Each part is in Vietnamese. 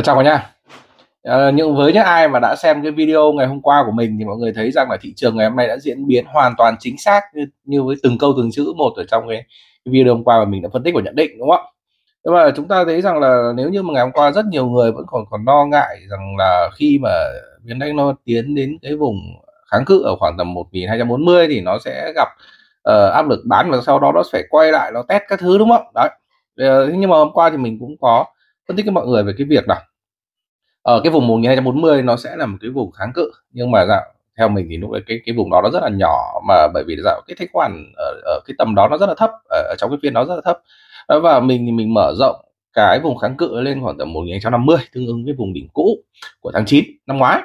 Ờ, chào cả nhà. À, những với những ai mà đã xem cái video ngày hôm qua của mình thì mọi người thấy rằng là thị trường ngày hôm nay đã diễn biến hoàn toàn chính xác như, như với từng câu từng chữ một ở trong cái, video hôm qua mà mình đã phân tích và nhận định đúng không ạ? Nhưng mà chúng ta thấy rằng là nếu như mà ngày hôm qua rất nhiều người vẫn còn còn lo ngại rằng là khi mà biến đánh nó tiến đến cái vùng kháng cự ở khoảng tầm 1240 thì nó sẽ gặp uh, áp lực bán và sau đó nó phải quay lại nó test các thứ đúng không đấy. Uh, nhưng mà hôm qua thì mình cũng có phân tích với mọi người về cái việc là ở cái vùng 1240 nó sẽ là một cái vùng kháng cự nhưng mà dạo theo mình thì lúc đấy cái cái vùng đó nó rất là nhỏ mà bởi vì dạo cái thanh khoản ở, ở cái tầm đó nó rất là thấp ở, ở trong cái phiên đó rất là thấp. Và mình thì mình mở rộng cái vùng kháng cự lên khoảng tầm 1250 tương ứng với vùng đỉnh cũ của tháng 9 năm ngoái.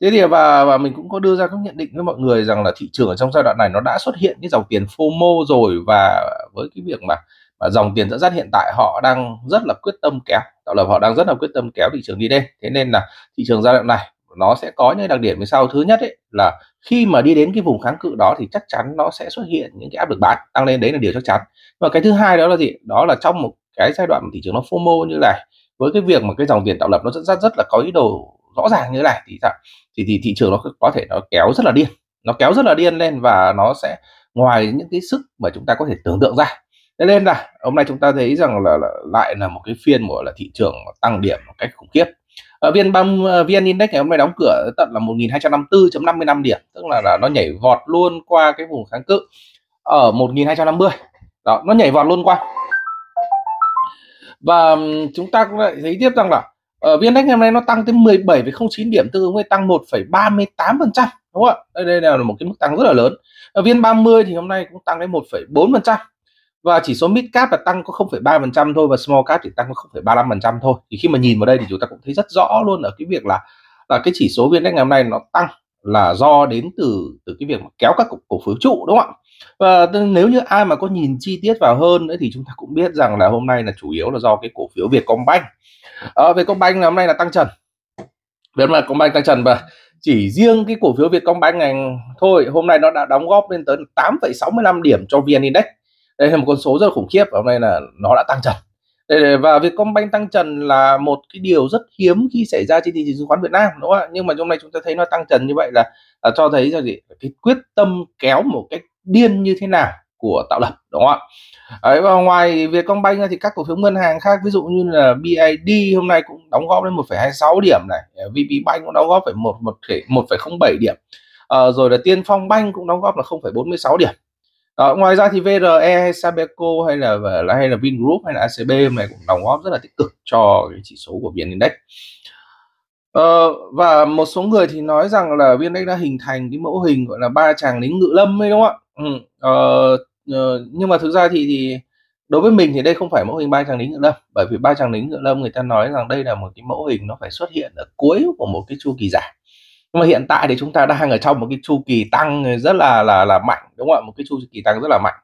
Thế thì và và mình cũng có đưa ra các nhận định với mọi người rằng là thị trường ở trong giai đoạn này nó đã xuất hiện cái dòng tiền FOMO rồi và với cái việc mà và dòng tiền dẫn dắt hiện tại họ đang rất là quyết tâm kéo tạo lập họ đang rất là quyết tâm kéo thị trường đi lên thế nên là thị trường giai đoạn này nó sẽ có những đặc điểm như sau. Thứ nhất ấy là khi mà đi đến cái vùng kháng cự đó thì chắc chắn nó sẽ xuất hiện những cái áp lực bán tăng lên đấy là điều chắc chắn. Và cái thứ hai đó là gì? Đó là trong một cái giai đoạn thị trường nó FOMO như này với cái việc mà cái dòng tiền tạo lập nó dẫn dắt rất là có ý đồ rõ ràng như thế này thì sao thì, thì thị trường nó có thể nó kéo rất là điên nó kéo rất là điên lên và nó sẽ ngoài những cái sức mà chúng ta có thể tưởng tượng ra thế nên là hôm nay chúng ta thấy rằng là, là lại là một cái phiên của là thị trường tăng điểm một cách khủng khiếp. Ờ, ở viên băng ờ, vn index ngày hôm nay đóng cửa tận là 1254.55 điểm tức là, là nó nhảy vọt luôn qua cái vùng kháng cự ở 1250 đó nó nhảy vọt luôn qua. Và chúng ta cũng lại thấy tiếp rằng là ờ, ở viên index ngày hôm nay nó tăng tới 17,09 điểm tương ứng với tăng 1,38 phần trăm đúng không ạ? Đây, đây là một cái mức tăng rất là lớn. Ở viên 30 thì hôm nay cũng tăng đến 1,4 phần trăm và chỉ số mid cap là tăng có 0,3% thôi và small cap chỉ tăng có 0,35% thôi. Thì khi mà nhìn vào đây thì chúng ta cũng thấy rất rõ luôn ở cái việc là là cái chỉ số vn ngày hôm nay nó tăng là do đến từ từ cái việc mà kéo các cổ, cổ phiếu trụ đúng không ạ? Và nếu như ai mà có nhìn chi tiết vào hơn nữa thì chúng ta cũng biết rằng là hôm nay là chủ yếu là do cái cổ phiếu Vietcombank. Ở Vietcombank là hôm nay là tăng trần. Vâng, Vietcombank tăng trần và chỉ riêng cái cổ phiếu Vietcombank này thôi hôm nay nó đã đóng góp lên tới 8,65 điểm cho VN Index đây là một con số rất là khủng khiếp hôm nay là nó đã tăng trần. Và việc Vietcombank tăng trần là một cái điều rất hiếm khi xảy ra trên thị trường chứng khoán Việt Nam đúng không ạ? Nhưng mà trong này chúng ta thấy nó tăng trần như vậy là, là cho thấy là gì? Cái quyết tâm kéo một cách điên như thế nào của tạo lập đúng không ạ? Đấy, và ngoài Vietcombank ra thì các cổ phiếu ngân hàng khác ví dụ như là BID hôm nay cũng đóng góp lên 1,26 điểm này VP Bank cũng đóng góp phải một một một phẩy không bảy điểm. À, rồi là Tiên Phong Bank cũng đóng góp là 0,46 điểm đó, ngoài ra thì VRE hay Sabeco hay là hay là Vingroup hay là ACB này cũng đóng góp rất là tích cực cho cái chỉ số của VN Index. Ờ, và một số người thì nói rằng là VN Index đã hình thành cái mẫu hình gọi là ba chàng lính ngự lâm ấy đúng không ạ? Ừ. Ờ, ờ, nhưng mà thực ra thì thì đối với mình thì đây không phải mẫu hình ba chàng lính ngự lâm bởi vì ba chàng lính ngự lâm người ta nói rằng đây là một cái mẫu hình nó phải xuất hiện ở cuối của một cái chu kỳ giảm nhưng mà hiện tại thì chúng ta đang ở trong một cái chu kỳ tăng rất là là là mạnh đúng không ạ? Một cái chu kỳ tăng rất là mạnh.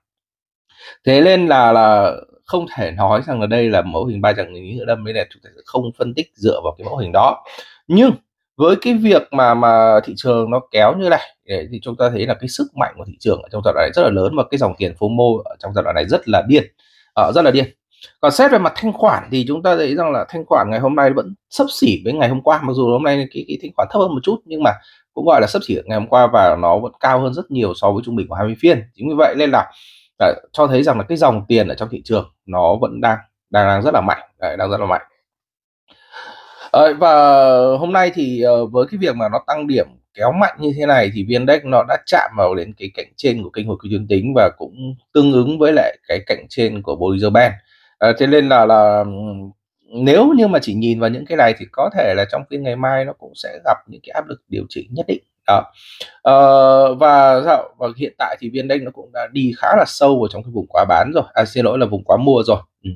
Thế nên là là không thể nói rằng ở đây là mẫu hình ba chẳng lý đâm mới là chúng ta sẽ không phân tích dựa vào cái mẫu hình đó. Nhưng với cái việc mà mà thị trường nó kéo như này thì chúng ta thấy là cái sức mạnh của thị trường ở trong giai đoạn này rất là lớn và cái dòng tiền FOMO ở trong giai đoạn này rất là điên uh, rất là điên còn xét về mặt thanh khoản thì chúng ta thấy rằng là thanh khoản ngày hôm nay vẫn sấp xỉ với ngày hôm qua. Mặc dù hôm nay cái, cái thanh khoản thấp hơn một chút nhưng mà cũng gọi là sấp xỉ ngày hôm qua và nó vẫn cao hơn rất nhiều so với trung bình của 20 phiên. Chính vì vậy nên là đã, cho thấy rằng là cái dòng tiền ở trong thị trường nó vẫn đang đang đang rất là mạnh. Đấy, đang rất là mạnh. À, và hôm nay thì ờ, với cái việc mà nó tăng điểm kéo mạnh như thế này thì viên index nó đã chạm vào đến cái cạnh trên của kênh hồi quy dương tính và cũng tương ứng với lại cái cạnh trên của Bollinger Band à, thế nên là là nếu như mà chỉ nhìn vào những cái này thì có thể là trong phiên ngày mai nó cũng sẽ gặp những cái áp lực điều chỉnh nhất định. Đó. À, và dạ, và hiện tại thì viên đanh nó cũng đã đi khá là sâu vào trong cái vùng quá bán rồi. À xin lỗi là vùng quá mua rồi. Ừ.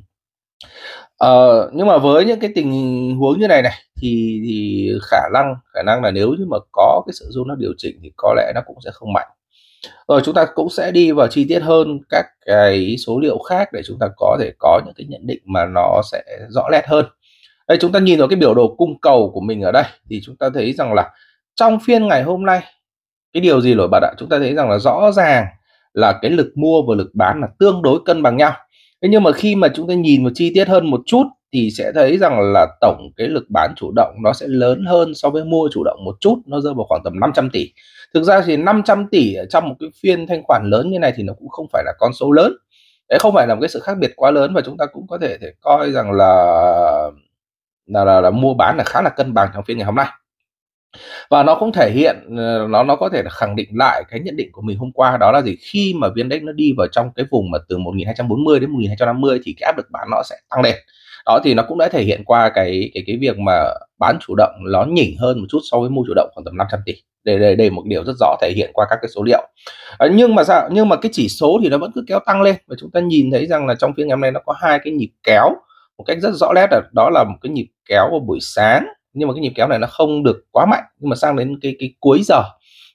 à, nhưng mà với những cái tình huống như này này thì thì khả năng khả năng là nếu như mà có cái sự rung nó điều chỉnh thì có lẽ nó cũng sẽ không mạnh rồi chúng ta cũng sẽ đi vào chi tiết hơn các cái số liệu khác để chúng ta có thể có những cái nhận định mà nó sẽ rõ nét hơn. Đây, chúng ta nhìn vào cái biểu đồ cung cầu của mình ở đây, thì chúng ta thấy rằng là trong phiên ngày hôm nay, cái điều gì nổi bật ạ? Chúng ta thấy rằng là rõ ràng là cái lực mua và lực bán là tương đối cân bằng nhau thế nhưng mà khi mà chúng ta nhìn một chi tiết hơn một chút thì sẽ thấy rằng là tổng cái lực bán chủ động nó sẽ lớn hơn so với mua chủ động một chút nó rơi vào khoảng tầm 500 tỷ. Thực ra thì 500 tỷ ở trong một cái phiên thanh khoản lớn như này thì nó cũng không phải là con số lớn. Đấy không phải là một cái sự khác biệt quá lớn và chúng ta cũng có thể thể coi rằng là là, là, là mua bán là khá là cân bằng trong phiên ngày hôm nay và nó cũng thể hiện ờ, nó nó có thể là khẳng định lại cái nhận định của mình hôm qua. Đó là gì? Khi mà viên index nó đi vào trong cái vùng mà từ 1240 đến 1250 thì cái áp lực bán nó sẽ tăng lên. Đó thì nó cũng đã thể hiện qua cái cái cái việc mà bán chủ động nó nhỉnh hơn một chút so với mua chủ động khoảng tầm 500 tỷ. Đây đây đây một điều rất rõ thể hiện qua các cái số liệu. À, nhưng mà sao? Nhưng mà cái chỉ số thì nó vẫn cứ kéo tăng lên. Và chúng ta nhìn thấy rằng là trong phiên ngày hôm nay nó có hai cái nhịp kéo một cách rất rõ nét là đó là một cái nhịp kéo vào buổi sáng nhưng mà cái nhịp kéo này nó không được quá mạnh. Nhưng mà sang đến cái cái cuối giờ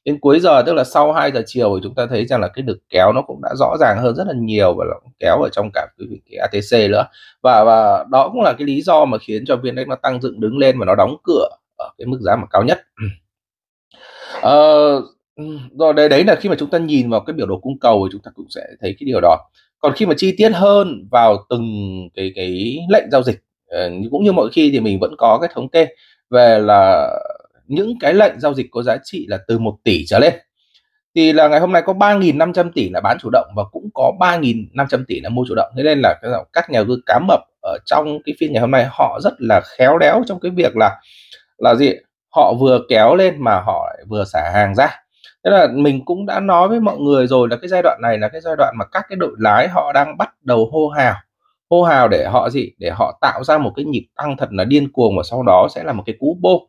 đến cuối giờ tức là sau 2 giờ chiều thì chúng ta thấy rằng là cái lực kéo nó cũng đã rõ ràng hơn rất là nhiều và nó kéo ở trong cả cái, cái ATC nữa. Và và đó cũng là cái lý do mà khiến cho viên nó tăng dựng đứng lên và nó đóng cửa ở cái mức giá mà cao nhất. Ờ, rồi đấy đấy là khi mà chúng ta nhìn vào cái biểu đồ cung cầu thì chúng ta cũng sẽ thấy cái điều đó. Còn khi mà chi tiết hơn vào từng cái cái lệnh giao dịch Ờ, cũng như mọi khi thì mình vẫn có cái thống kê về là những cái lệnh giao dịch có giá trị là từ 1 tỷ trở lên. Thì là ngày hôm nay có 3.500 tỷ là bán chủ động và cũng có 3.500 tỷ là mua chủ động. Thế nên là các nhà đầu tư cá mập ở trong cái phiên ngày hôm nay họ rất là khéo léo trong cái việc là là gì? Họ vừa kéo lên mà họ lại vừa xả hàng ra. Thế là mình cũng đã nói với mọi người rồi là cái giai đoạn này là cái giai đoạn mà các cái đội lái họ đang bắt đầu hô hào hô hào để họ gì? Để họ tạo ra một cái nhịp tăng thật là điên cuồng và sau đó sẽ là một cái cú bô.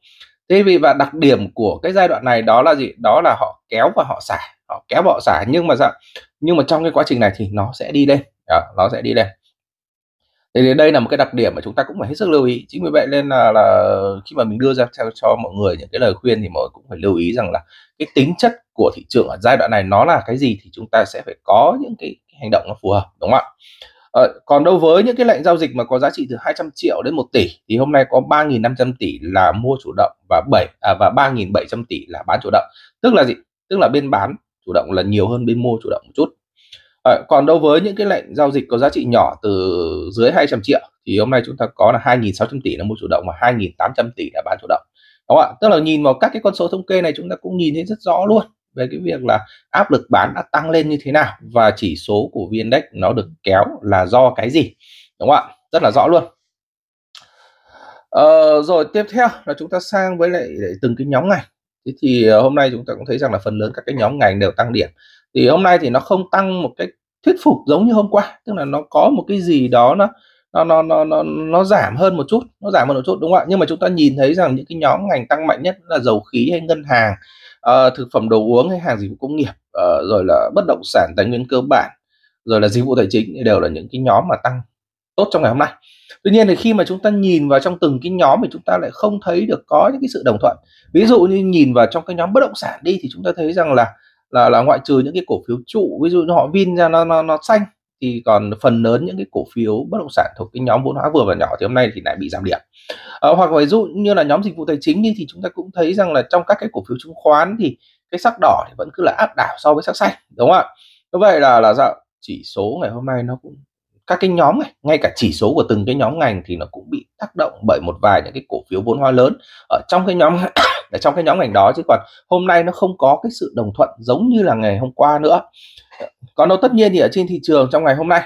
Thế vì và đặc điểm của cái giai đoạn này đó là gì? Đó là họ kéo và họ xả. Họ kéo và họ xả nhưng mà sao nhưng mà trong cái quá trình này thì nó sẽ đi lên. Đó, nó sẽ đi lên. Thì đây là một cái đặc điểm mà chúng ta cũng phải hết sức lưu ý. Chính vì vậy nên là, là khi mà mình đưa ra cho, cho mọi người những cái lời khuyên thì mọi người cũng phải lưu ý rằng là cái tính chất của thị trường ở giai đoạn này nó là cái gì thì chúng ta sẽ phải có những cái, cái hành động nó phù hợp đúng không ạ? Ờ, còn đâu với những cái lệnh giao dịch mà có giá trị từ 200 triệu đến 1 tỷ thì hôm nay có 3.500 tỷ là mua chủ động và 7 à, và 3.700 tỷ là bán chủ động. Tức là gì? Tức là bên bán chủ động là nhiều hơn bên mua chủ động một chút. À, còn đâu với những cái lệnh giao dịch có giá trị nhỏ từ dưới 200 triệu thì hôm nay chúng ta có là 2.600 tỷ là mua chủ động và 2.800 tỷ là bán chủ động. Đúng không ạ? Tức là nhìn vào các cái con số thống kê này chúng ta cũng nhìn thấy rất rõ luôn về cái việc là áp lực bán đã tăng lên như thế nào và chỉ số của VN Index nó được kéo là do cái gì? Đúng không ạ? Rất là rõ luôn. Ờ, rồi tiếp theo là chúng ta sang với lại, lại từng cái nhóm ngành. Thế thì ờ, hôm nay chúng ta cũng thấy rằng là phần lớn các cái nhóm ngành đều tăng điểm. Thì hôm nay thì nó không tăng một cách thuyết phục giống như hôm qua tức là nó có một cái gì đó nó nó nó nó nó, nó giảm hơn một chút nó giảm hơn một chút đúng không ạ? Nhưng mà chúng ta nhìn thấy rằng những cái nhóm ngành tăng mạnh nhất là dầu khí hay ngân hàng uh, thực phẩm đồ uống hay hàng dịch vụ công nghiệp uh, rồi là bất động sản tài nguyên cơ bản rồi là dịch vụ tài chính đều là những cái nhóm mà tăng tốt trong ngày hôm nay. Tuy nhiên thì khi mà chúng ta nhìn vào trong từng cái nhóm thì chúng ta lại không thấy được có những cái sự đồng thuận. Ví dụ như nhìn vào trong cái nhóm bất động sản đi thì chúng ta thấy rằng là là là ngoại trừ những cái cổ phiếu trụ ví dụ như họ vin ra nó nó, nó xanh thì còn phần lớn những cái cổ phiếu bất động sản thuộc cái nhóm vốn hóa vừa và nhỏ thì hôm nay thì lại bị giảm điểm. À, hoặc ví dụ như là nhóm dịch vụ tài chính đi thì chúng ta cũng thấy rằng là trong các cái cổ phiếu chứng khoán thì cái sắc đỏ thì vẫn cứ là áp đảo so với sắc xanh đúng không ạ? Như vậy là là dạo chỉ số ngày hôm nay nó cũng các cái nhóm này ngay cả chỉ số của từng cái nhóm ngành thì nó cũng bị tác động bởi một vài những cái cổ phiếu vốn hóa lớn ở trong cái nhóm ở trong cái nhóm ngành đó. Chứ còn hôm nay nó không có cái sự đồng thuận giống như là ngày hôm qua nữa. Còn đâu tất nhiên thì ở trên thị trường trong ngày hôm nay.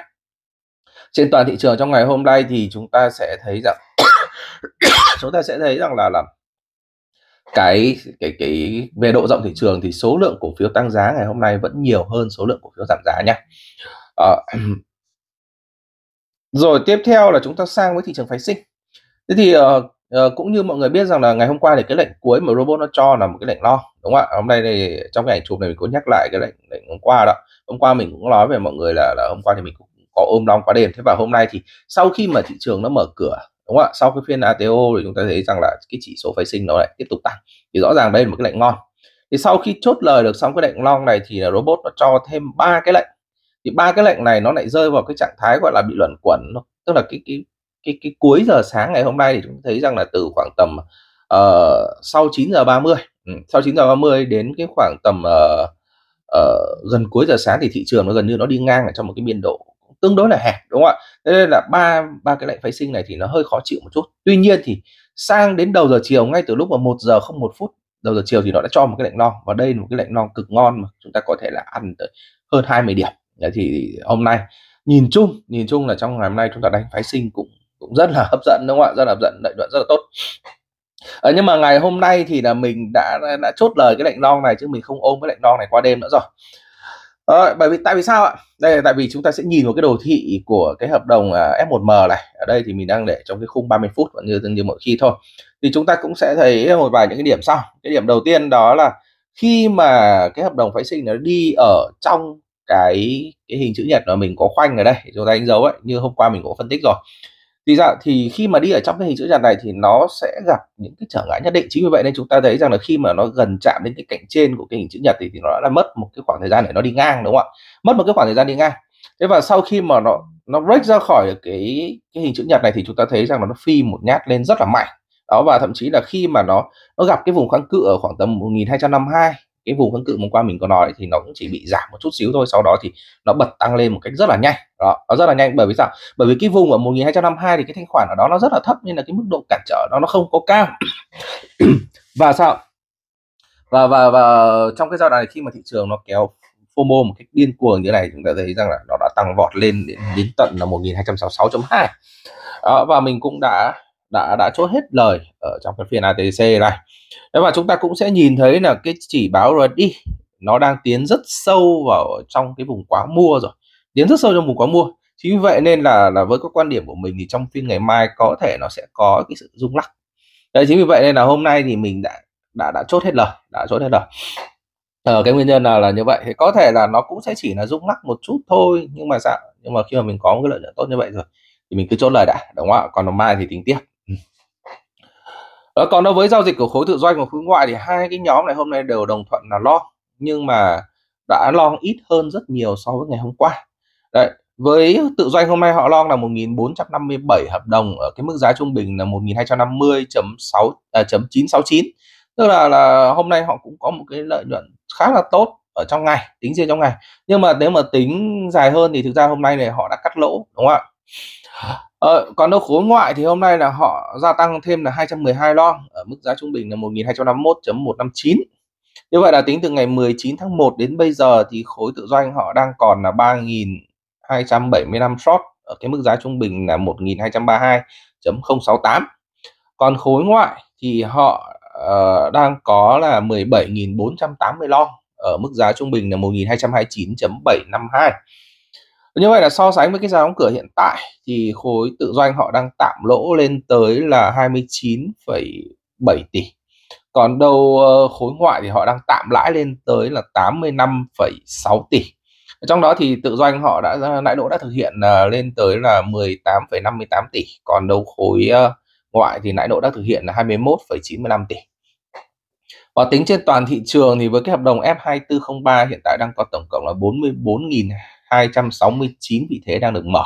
Trên toàn thị trường trong ngày hôm nay thì chúng ta sẽ thấy rằng chúng ta sẽ thấy rằng là là cái cái cái về độ rộng thị trường thì số lượng cổ phiếu tăng giá ngày hôm nay vẫn nhiều hơn số lượng cổ phiếu giảm giá nhé à, ờ, rồi tiếp theo là chúng ta sang với thị trường phái sinh. Thế thì uh, Ờ, cũng như mọi người biết rằng là ngày hôm qua thì cái lệnh cuối mà robot nó cho là một cái lệnh lo, đúng không ạ? Hôm nay thì trong cái ảnh chụp này mình có nhắc lại cái lệnh lệnh hôm qua đó. Hôm qua mình cũng nói về mọi người là là hôm qua thì mình cũng có ôm long quá đêm. Thế và hôm nay thì sau khi mà thị trường nó mở cửa, đúng không ạ? Sau cái phiên ATO thì chúng ta thấy rằng là cái chỉ số phái sinh nó lại tiếp tục tăng. Thì rõ ràng đây là một cái lệnh ngon. Thì sau khi chốt lời được xong cái lệnh long này thì là robot nó cho thêm ba cái lệnh. Thì ba cái lệnh này nó lại rơi vào cái trạng thái gọi là bị luẩn quẩn, tức là cái cái cái cái cuối giờ sáng ngày hôm nay thì chúng thấy rằng là từ khoảng tầm uh, sau 9 giờ 30 ừ, sau 9 giờ 30 đến cái khoảng tầm uh, uh, gần cuối giờ sáng thì thị trường nó gần như nó đi ngang ở trong một cái biên độ tương đối là hẹp đúng không ạ? Thế nên là ba ba cái lệnh phái sinh này thì nó hơi khó chịu một chút. Tuy nhiên thì sang đến đầu giờ chiều ngay từ lúc mà một giờ không một phút đầu giờ chiều thì nó đã cho một cái lệnh long và đây là một cái lệnh long cực ngon mà chúng ta có thể là ăn tới hơn 20 điểm. Đấy thì hôm nay nhìn chung nhìn chung là trong ngày hôm nay chúng ta đánh phái sinh cũng cũng rất là hấp dẫn đúng không ạ? Rất là hấp dẫn lợi nhuận rất là tốt. À, nhưng mà ngày hôm nay thì là mình đã đã chốt lời cái lệnh long này chứ mình không ôm cái lệnh long này qua đêm nữa rồi. À, bởi vì tại vì sao ạ? Đây là tại vì chúng ta sẽ nhìn vào cái đồ thị của cái hợp đồng à, F1M này. Ở đây thì mình đang để trong cái khung 30 phút vẫn như như mọi khi thôi. Thì chúng ta cũng sẽ thấy một vài những cái điểm sau. Cái điểm đầu tiên đó là khi mà cái hợp đồng phái sinh nó đi ở trong cái cái hình chữ nhật mà mình có khoanh ở đây chúng ta đánh dấu ấy như hôm qua mình cũng phân tích rồi thì ra thì khi mà đi ở trong cái hình chữ nhật này thì nó sẽ gặp những cái trở ngại nhất định. Chính vì vậy nên chúng ta thấy rằng là khi mà nó gần chạm đến cái cạnh trên của cái hình chữ nhật thì, thì nó đã mất một cái khoảng thời gian để nó đi ngang đúng không ạ? Mất một cái khoảng thời gian đi ngang. Thế và sau khi mà nó nó break ra khỏi cái cái hình chữ nhật này thì chúng ta thấy rằng là nó phi một nhát lên rất là mạnh. Đó và thậm chí là khi mà nó nó gặp cái vùng kháng cự ở khoảng tầm 1252 cái vùng kháng cự hôm qua mình có nói thì nó cũng chỉ bị giảm một chút xíu thôi sau đó thì nó bật tăng lên một cách rất là nhanh. Đó nó rất là nhanh bởi vì sao? Bởi vì cái vùng ở 1252 thì cái thanh khoản ở đó nó rất là thấp nên là cái mức độ cản trở nó nó không có cao. Và sao? Và và và trong cái giai đoạn này khi mà thị trường nó kéo FOMO một cách điên cuồng như này chúng ta thấy rằng là nó đã tăng vọt lên đến, đến tận là 1266.2 và mình cũng đã đã đã chốt hết lời ở trong cái phiên ATC này. Và chúng ta cũng sẽ nhìn thấy là cái chỉ báo RSI nó đang tiến rất sâu vào trong cái vùng quá mua rồi tiến rất sâu trong vùng quá mua. Chính vì vậy nên là là với cái quan điểm của mình thì trong phiên ngày mai có thể nó sẽ có cái sự rung lắc. Đấy chính vì vậy nên là hôm nay thì mình đã đã đã chốt hết lời đã chốt hết lời. Ờ, cái nguyên nhân là là như vậy. Thì có thể là nó cũng sẽ chỉ là rung lắc một chút thôi nhưng mà sao nhưng mà khi mà mình có một cái lợi nhuận tốt như vậy rồi thì mình cứ chốt lời đã đúng không ạ? Còn mai thì tính tiếp đó, còn đối với giao dịch của khối tự doanh và khối ngoại thì hai cái nhóm này hôm nay đều đồng thuận là long nhưng mà đã long ít hơn rất nhiều so với ngày hôm qua. Đấy với tự doanh hôm nay họ long là 1457 hợp đồng ở cái mức giá trung bình là 1250.6 à, chấm 969 tức là là hôm nay họ cũng có một cái lợi nhuận khá là tốt ở trong ngày tính riêng trong ngày. Nhưng mà nếu mà tính dài hơn thì thực ra hôm nay này họ đã cắt lỗ đúng không ạ? Ờ, còn đâu khối ngoại thì hôm nay là họ gia tăng thêm là 212 lon ở mức giá trung bình là 1251.159. Như vậy là tính từ ngày 19 tháng 1 đến bây giờ thì khối tự doanh họ đang còn là 3.275 short ở cái mức giá trung bình là 1.232.068. Còn khối ngoại thì họ uh, đang có là 17.480 long ở mức giá trung bình là 1229.752 như vậy là so sánh với cái giá đóng cửa hiện tại thì khối tự doanh họ đang tạm lỗ lên tới là 29,7 tỷ. Còn đâu ờ, khối ngoại thì họ đang tạm lãi lên tới là 85,6 tỷ. Trong đó thì tự doanh họ đã ờ, lãi lỗ đã thực hiện ờ, lên tới là 18,58 tỷ. Còn đâu khối ngoại thì lãi lỗ đã thực hiện là 21,95 tỷ. Và tính trên toàn thị trường thì với cái hợp đồng F2403 hiện tại đang có tổng cộng là 44.000 269 vị thế đang được mở.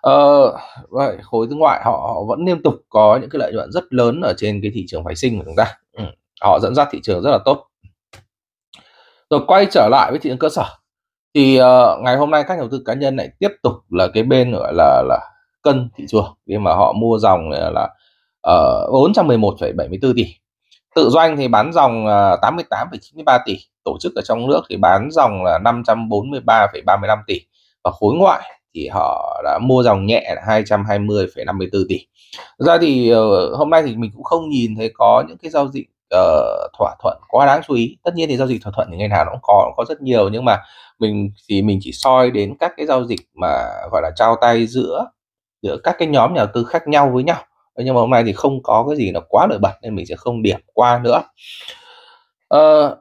Ờ, vậy khối nước ngoại họ, họ vẫn liên tục có những cái lợi nhuận rất lớn ở trên cái thị trường phái sinh của chúng ta. Ừ. họ dẫn dắt thị trường rất là tốt. Rồi quay trở lại với thị trường cơ sở. Thì uh, ngày hôm nay các nhà đầu tư cá nhân lại tiếp tục là cái bên gọi là là cân thị trường. Khi mà họ mua dòng là uh, ờ, 411,74 tỷ tự doanh thì bán dòng ờ, 88,93 tỷ tổ chức ở trong nước thì bán dòng là 543,35 tỷ và khối ngoại thì họ đã mua dòng nhẹ là 220,54 tỷ. Thực ra thì uh, hôm nay thì mình cũng không nhìn thấy có những cái giao dịch uh, thỏa thuận quá đáng chú ý. Tất nhiên thì giao dịch thỏa thuận thì ngày nào nó cũng có nó có rất nhiều nhưng mà mình thì mình chỉ soi đến các cái giao dịch mà gọi là trao tay giữa giữa các cái nhóm nhà đầu tư khác nhau với nhau. Nhưng mà hôm nay thì không có cái gì nó quá nổi bật nên mình sẽ không điểm qua nữa. Uh,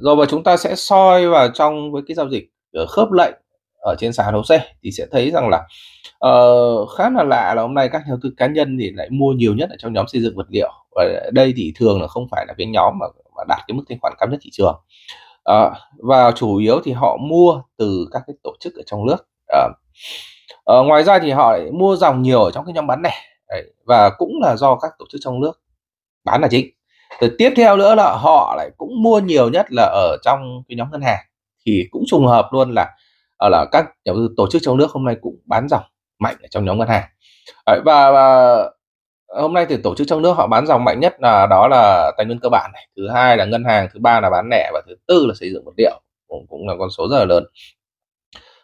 rồi và chúng ta sẽ soi vào trong với cái giao dịch ở khớp lệnh ở trên sàn HOSE thì sẽ thấy rằng là uh, khá là lạ là hôm nay các nhà đầu tư cá nhân thì lại mua nhiều nhất ở trong nhóm xây dựng vật liệu. Và đây thì thường là không phải là cái nhóm mà, mà đạt cái mức thanh khoản cao nhất thị trường. Uh, và chủ yếu thì họ mua từ các cái tổ chức ở trong nước. Uh, uh, ngoài ra thì họ lại mua dòng nhiều ở trong cái nhóm bán lẻ và cũng là do các tổ chức trong nước bán là chính. Rồi tiếp theo nữa là họ lại cũng mua nhiều nhất là ở trong cái nhóm ngân hàng. Thì cũng trùng hợp luôn là ở là các nhà đầu tư tổ chức trong nước hôm nay cũng bán dòng mạnh ở trong nhóm ngân hàng. Đấy, và, và hôm nay thì tổ chức trong nước họ bán dòng mạnh nhất là đó là tài nguyên cơ bản này. Thứ hai là ngân hàng thứ ba là bán lẻ và thứ tư là xây dựng vật liệu. Cũng, cũng là con số rất là lớn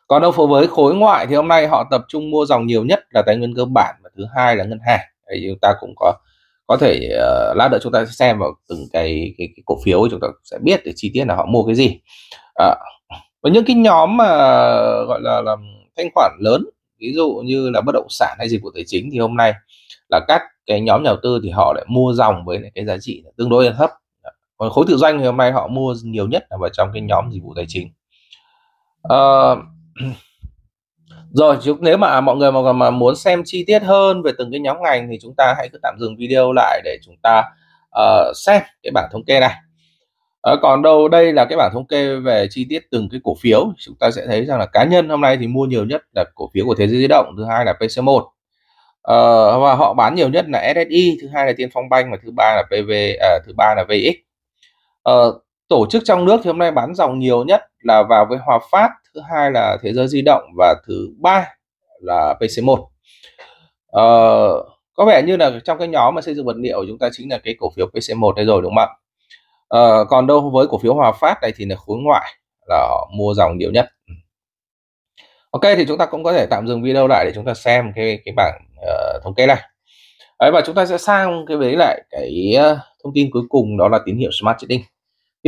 còn đâu với khối ngoại thì hôm nay họ tập trung mua dòng nhiều nhất là tài nguyên cơ bản và thứ hai là ngân hàng. Thì chúng ta cũng có có thể uh, lát nữa chúng ta sẽ xem vào từng cái cái, cái cổ phiếu chúng ta sẽ biết để chi tiết là họ mua cái gì. Ờ, à, và những cái nhóm mà gọi là, là thanh khoản lớn ví dụ như là bất động sản hay dịch vụ tài chính thì hôm nay là các cái nhóm nhà đầu tư thì họ lại mua dòng với cái giá trị tương đối là thấp. Còn khối tự doanh thì hôm nay họ mua nhiều nhất là vào trong cái nhóm dịch vụ tài chính. Uh, rồi nếu mà mọi người mà, mà muốn xem chi tiết hơn về từng cái nhóm ngành thì chúng ta hãy cứ tạm dừng video lại để chúng ta uh, xem cái bảng thống kê này. Uh, còn đâu đây là cái bảng thống kê về chi tiết từng cái cổ phiếu. Chúng ta sẽ thấy rằng là cá nhân hôm nay thì mua nhiều nhất là cổ phiếu của thế giới di động thứ hai là PC1 uh, ờ, và họ bán nhiều nhất là SSI thứ hai là Tiên Phong Banh và thứ ba là PV uh, à, thứ ba là VX uh, tổ chức trong nước thì hôm nay bán dòng nhiều nhất là vào với Hòa Phát thứ hai là Thế giới di động và thứ ba là PC1 ờ, có vẻ như là trong cái nhóm mà xây dựng vật liệu chúng ta chính là cái cổ phiếu PC1 đây rồi đúng không ạ? Ờ, còn đâu với cổ phiếu Hòa Phát này thì là khối ngoại là mua dòng nhiều nhất. Ok thì chúng ta cũng có thể tạm dừng video lại để chúng ta xem cái cái bảng uh, thống kê này. Đấy, và chúng ta sẽ sang cái với lại cái uh, thông tin cuối cùng đó là tín hiệu Smart Trading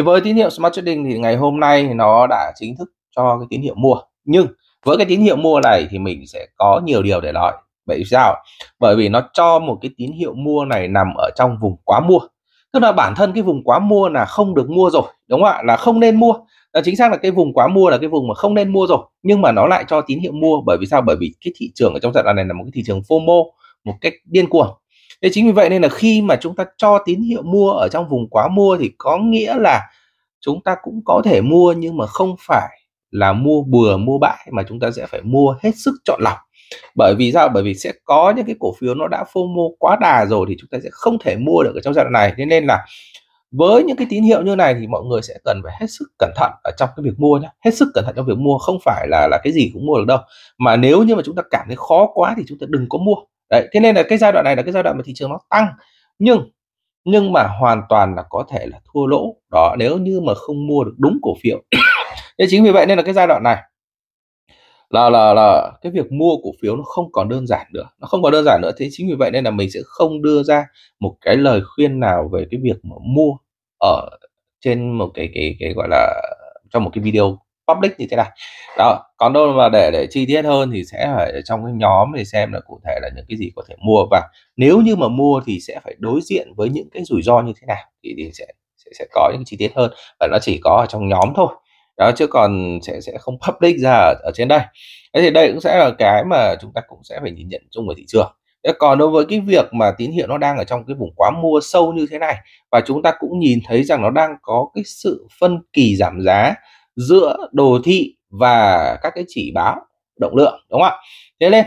thì với tín hiệu Smart Trading thì ngày hôm nay nó đã chính thức cho cái tín hiệu mua. Nhưng với cái tín hiệu mua này thì mình sẽ có nhiều điều để nói. Bởi vì sao? Bởi vì nó cho một cái tín hiệu mua này nằm ở trong vùng quá mua. Tức là bản thân cái vùng quá mua là không được mua rồi, đúng không ạ? Là không nên mua. Là chính xác là cái vùng quá mua là cái vùng mà không nên mua rồi. Nhưng mà nó lại cho tín hiệu mua. Bởi vì sao? Bởi vì cái thị trường ở trong giai đoạn này là một cái thị trường FOMO, một cách điên cuồng thế chính vì vậy nên là khi mà chúng ta cho tín hiệu mua ở trong vùng quá mua thì có nghĩa là chúng ta cũng có thể mua nhưng mà không phải là mua bừa, mua bãi mà chúng ta sẽ phải mua hết sức chọn lọc. Bởi vì sao? Bởi vì sẽ có những cái cổ phiếu nó đã phô mô quá đà rồi thì chúng ta sẽ không thể mua được ở trong giai đoạn này. Thế nên là với những cái tín hiệu như này thì mọi người sẽ cần phải hết sức cẩn thận ở trong cái việc mua nhé hết sức cẩn thận trong việc mua không phải là là cái gì cũng mua được đâu. Mà nếu như mà chúng ta cảm thấy khó quá thì chúng ta đừng có mua đấy, thế nên là cái giai đoạn này là cái giai đoạn mà thị trường nó tăng. Nhưng nhưng mà hoàn toàn là có thể là thua lỗ. Đó, nếu như mà không mua được đúng cổ phiếu. Thế chính vì vậy nên là cái giai đoạn này là là là cái việc mua cổ phiếu nó không còn đơn giản nữa. Nó không còn đơn giản nữa. Thế chính vì vậy nên là mình sẽ không đưa ra một cái lời khuyên nào về cái việc mà mua ở trên một cái cái cái gọi là trong một cái video public như thế này. Đó còn đâu mà để để chi tiết hơn thì sẽ phải ở trong cái nhóm để xem là cụ thể là những cái gì có thể mua. Và nếu như mà mua thì sẽ phải đối diện với những cái rủi ro như thế nào thì, thì sẽ, sẽ sẽ có những chi tiết hơn. Và nó chỉ có ở trong nhóm thôi. Đó chứ còn sẽ sẽ không public ra ở, ở trên đây. Thế thì đây cũng sẽ là cái mà chúng ta cũng sẽ phải nhìn nhận chung về thị trường. Thế còn đối với cái việc mà tín hiệu nó đang ở trong cái vùng quá mua sâu như thế này và chúng ta cũng nhìn thấy rằng nó đang có cái sự phân kỳ giảm giá giữa đồ thị và các cái chỉ báo động lượng, đúng không ạ? Thế nên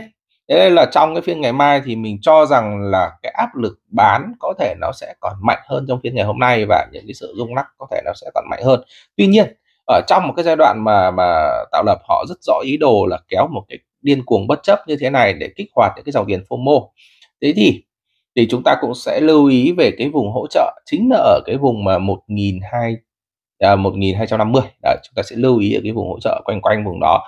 thế nên là trong cái phiên ngày mai thì mình cho rằng là cái áp lực bán có thể nó sẽ còn mạnh hơn trong phiên ngày hôm nay và những cái sự rung lắc có thể nó sẽ còn mạnh hơn. Tuy nhiên, ở trong một cái giai đoạn mà mà tạo lập họ rất rõ ý đồ là kéo một cái điên cuồng bất chấp như thế này để kích hoạt những cái dòng tiền FOMO thế thì thì chúng ta cũng sẽ lưu ý về cái vùng hỗ trợ. Chính là ở cái vùng mà 1.200 à, 1250 Đấy, chúng ta sẽ lưu ý ở cái vùng hỗ trợ quanh quanh vùng đó.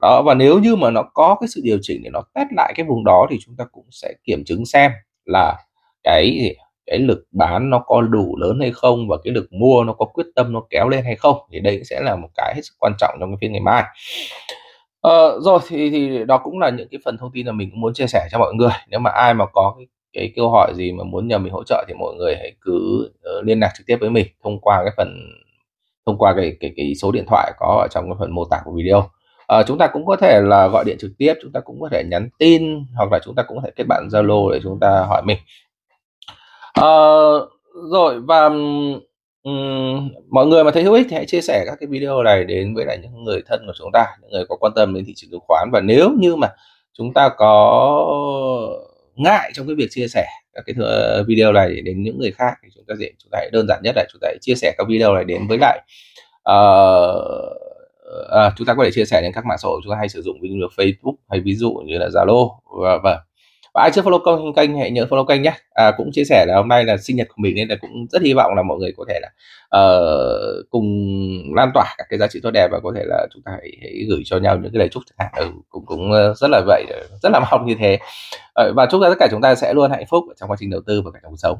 Đó và nếu như mà nó có cái sự điều chỉnh để nó test lại cái vùng đó thì chúng ta cũng sẽ kiểm chứng xem là cái cái lực bán nó có đủ lớn hay không và cái lực mua nó có quyết tâm nó kéo lên hay không thì đây sẽ là một cái hết sức quan trọng trong cái phiên ngày mai. Ờ, rồi thì thì đó cũng là những cái phần thông tin mà mình cũng muốn chia sẻ cho mọi người. Nếu mà ai mà có cái cái câu hỏi gì mà muốn nhờ mình hỗ trợ thì mọi người hãy cứ uh, liên lạc trực tiếp với mình thông qua cái phần thông qua cái cái cái số điện thoại có ở trong cái phần mô tả của video. À, chúng ta cũng có thể là gọi điện trực tiếp chúng ta cũng có thể nhắn tin hoặc là chúng ta cũng có thể kết bạn zalo để chúng ta hỏi mình. À, rồi và um, mọi người mà thấy hữu ích thì hãy chia sẻ các cái video này đến với lại những người thân của chúng ta những người có quan tâm đến thị trường chứng khoán. Và nếu như mà chúng ta có ngại trong cái việc chia sẻ các cái ờ, video này đến những người khác thì chúng ta dễ chúng ta hãy đơn giản nhất là chúng ta chia sẻ các video này đến với lại uh, à, chúng ta có thể chia sẻ đến các mạng xã hội chúng ta hay sử dụng ví dụ như Facebook hay ví dụ như là Zalo và vâng và ai chưa follow kênh hãy nhớ follow kênh nhé. À, cũng chia sẻ là hôm nay là sinh nhật của mình nên là cũng rất hy vọng là mọi người có thể là uh, cùng lan tỏa các cái giá trị tốt đẹp và có thể là chúng ta hãy, hãy gửi cho nhau những cái lời chúc chẳng hạn. Ừ, cũng cũng ờ, rất là vậy rất là mong như thế. Uh, và chúc tất cả chúng ta sẽ luôn hạnh phúc trong quá trình đầu tư và cả trong cuộc sống.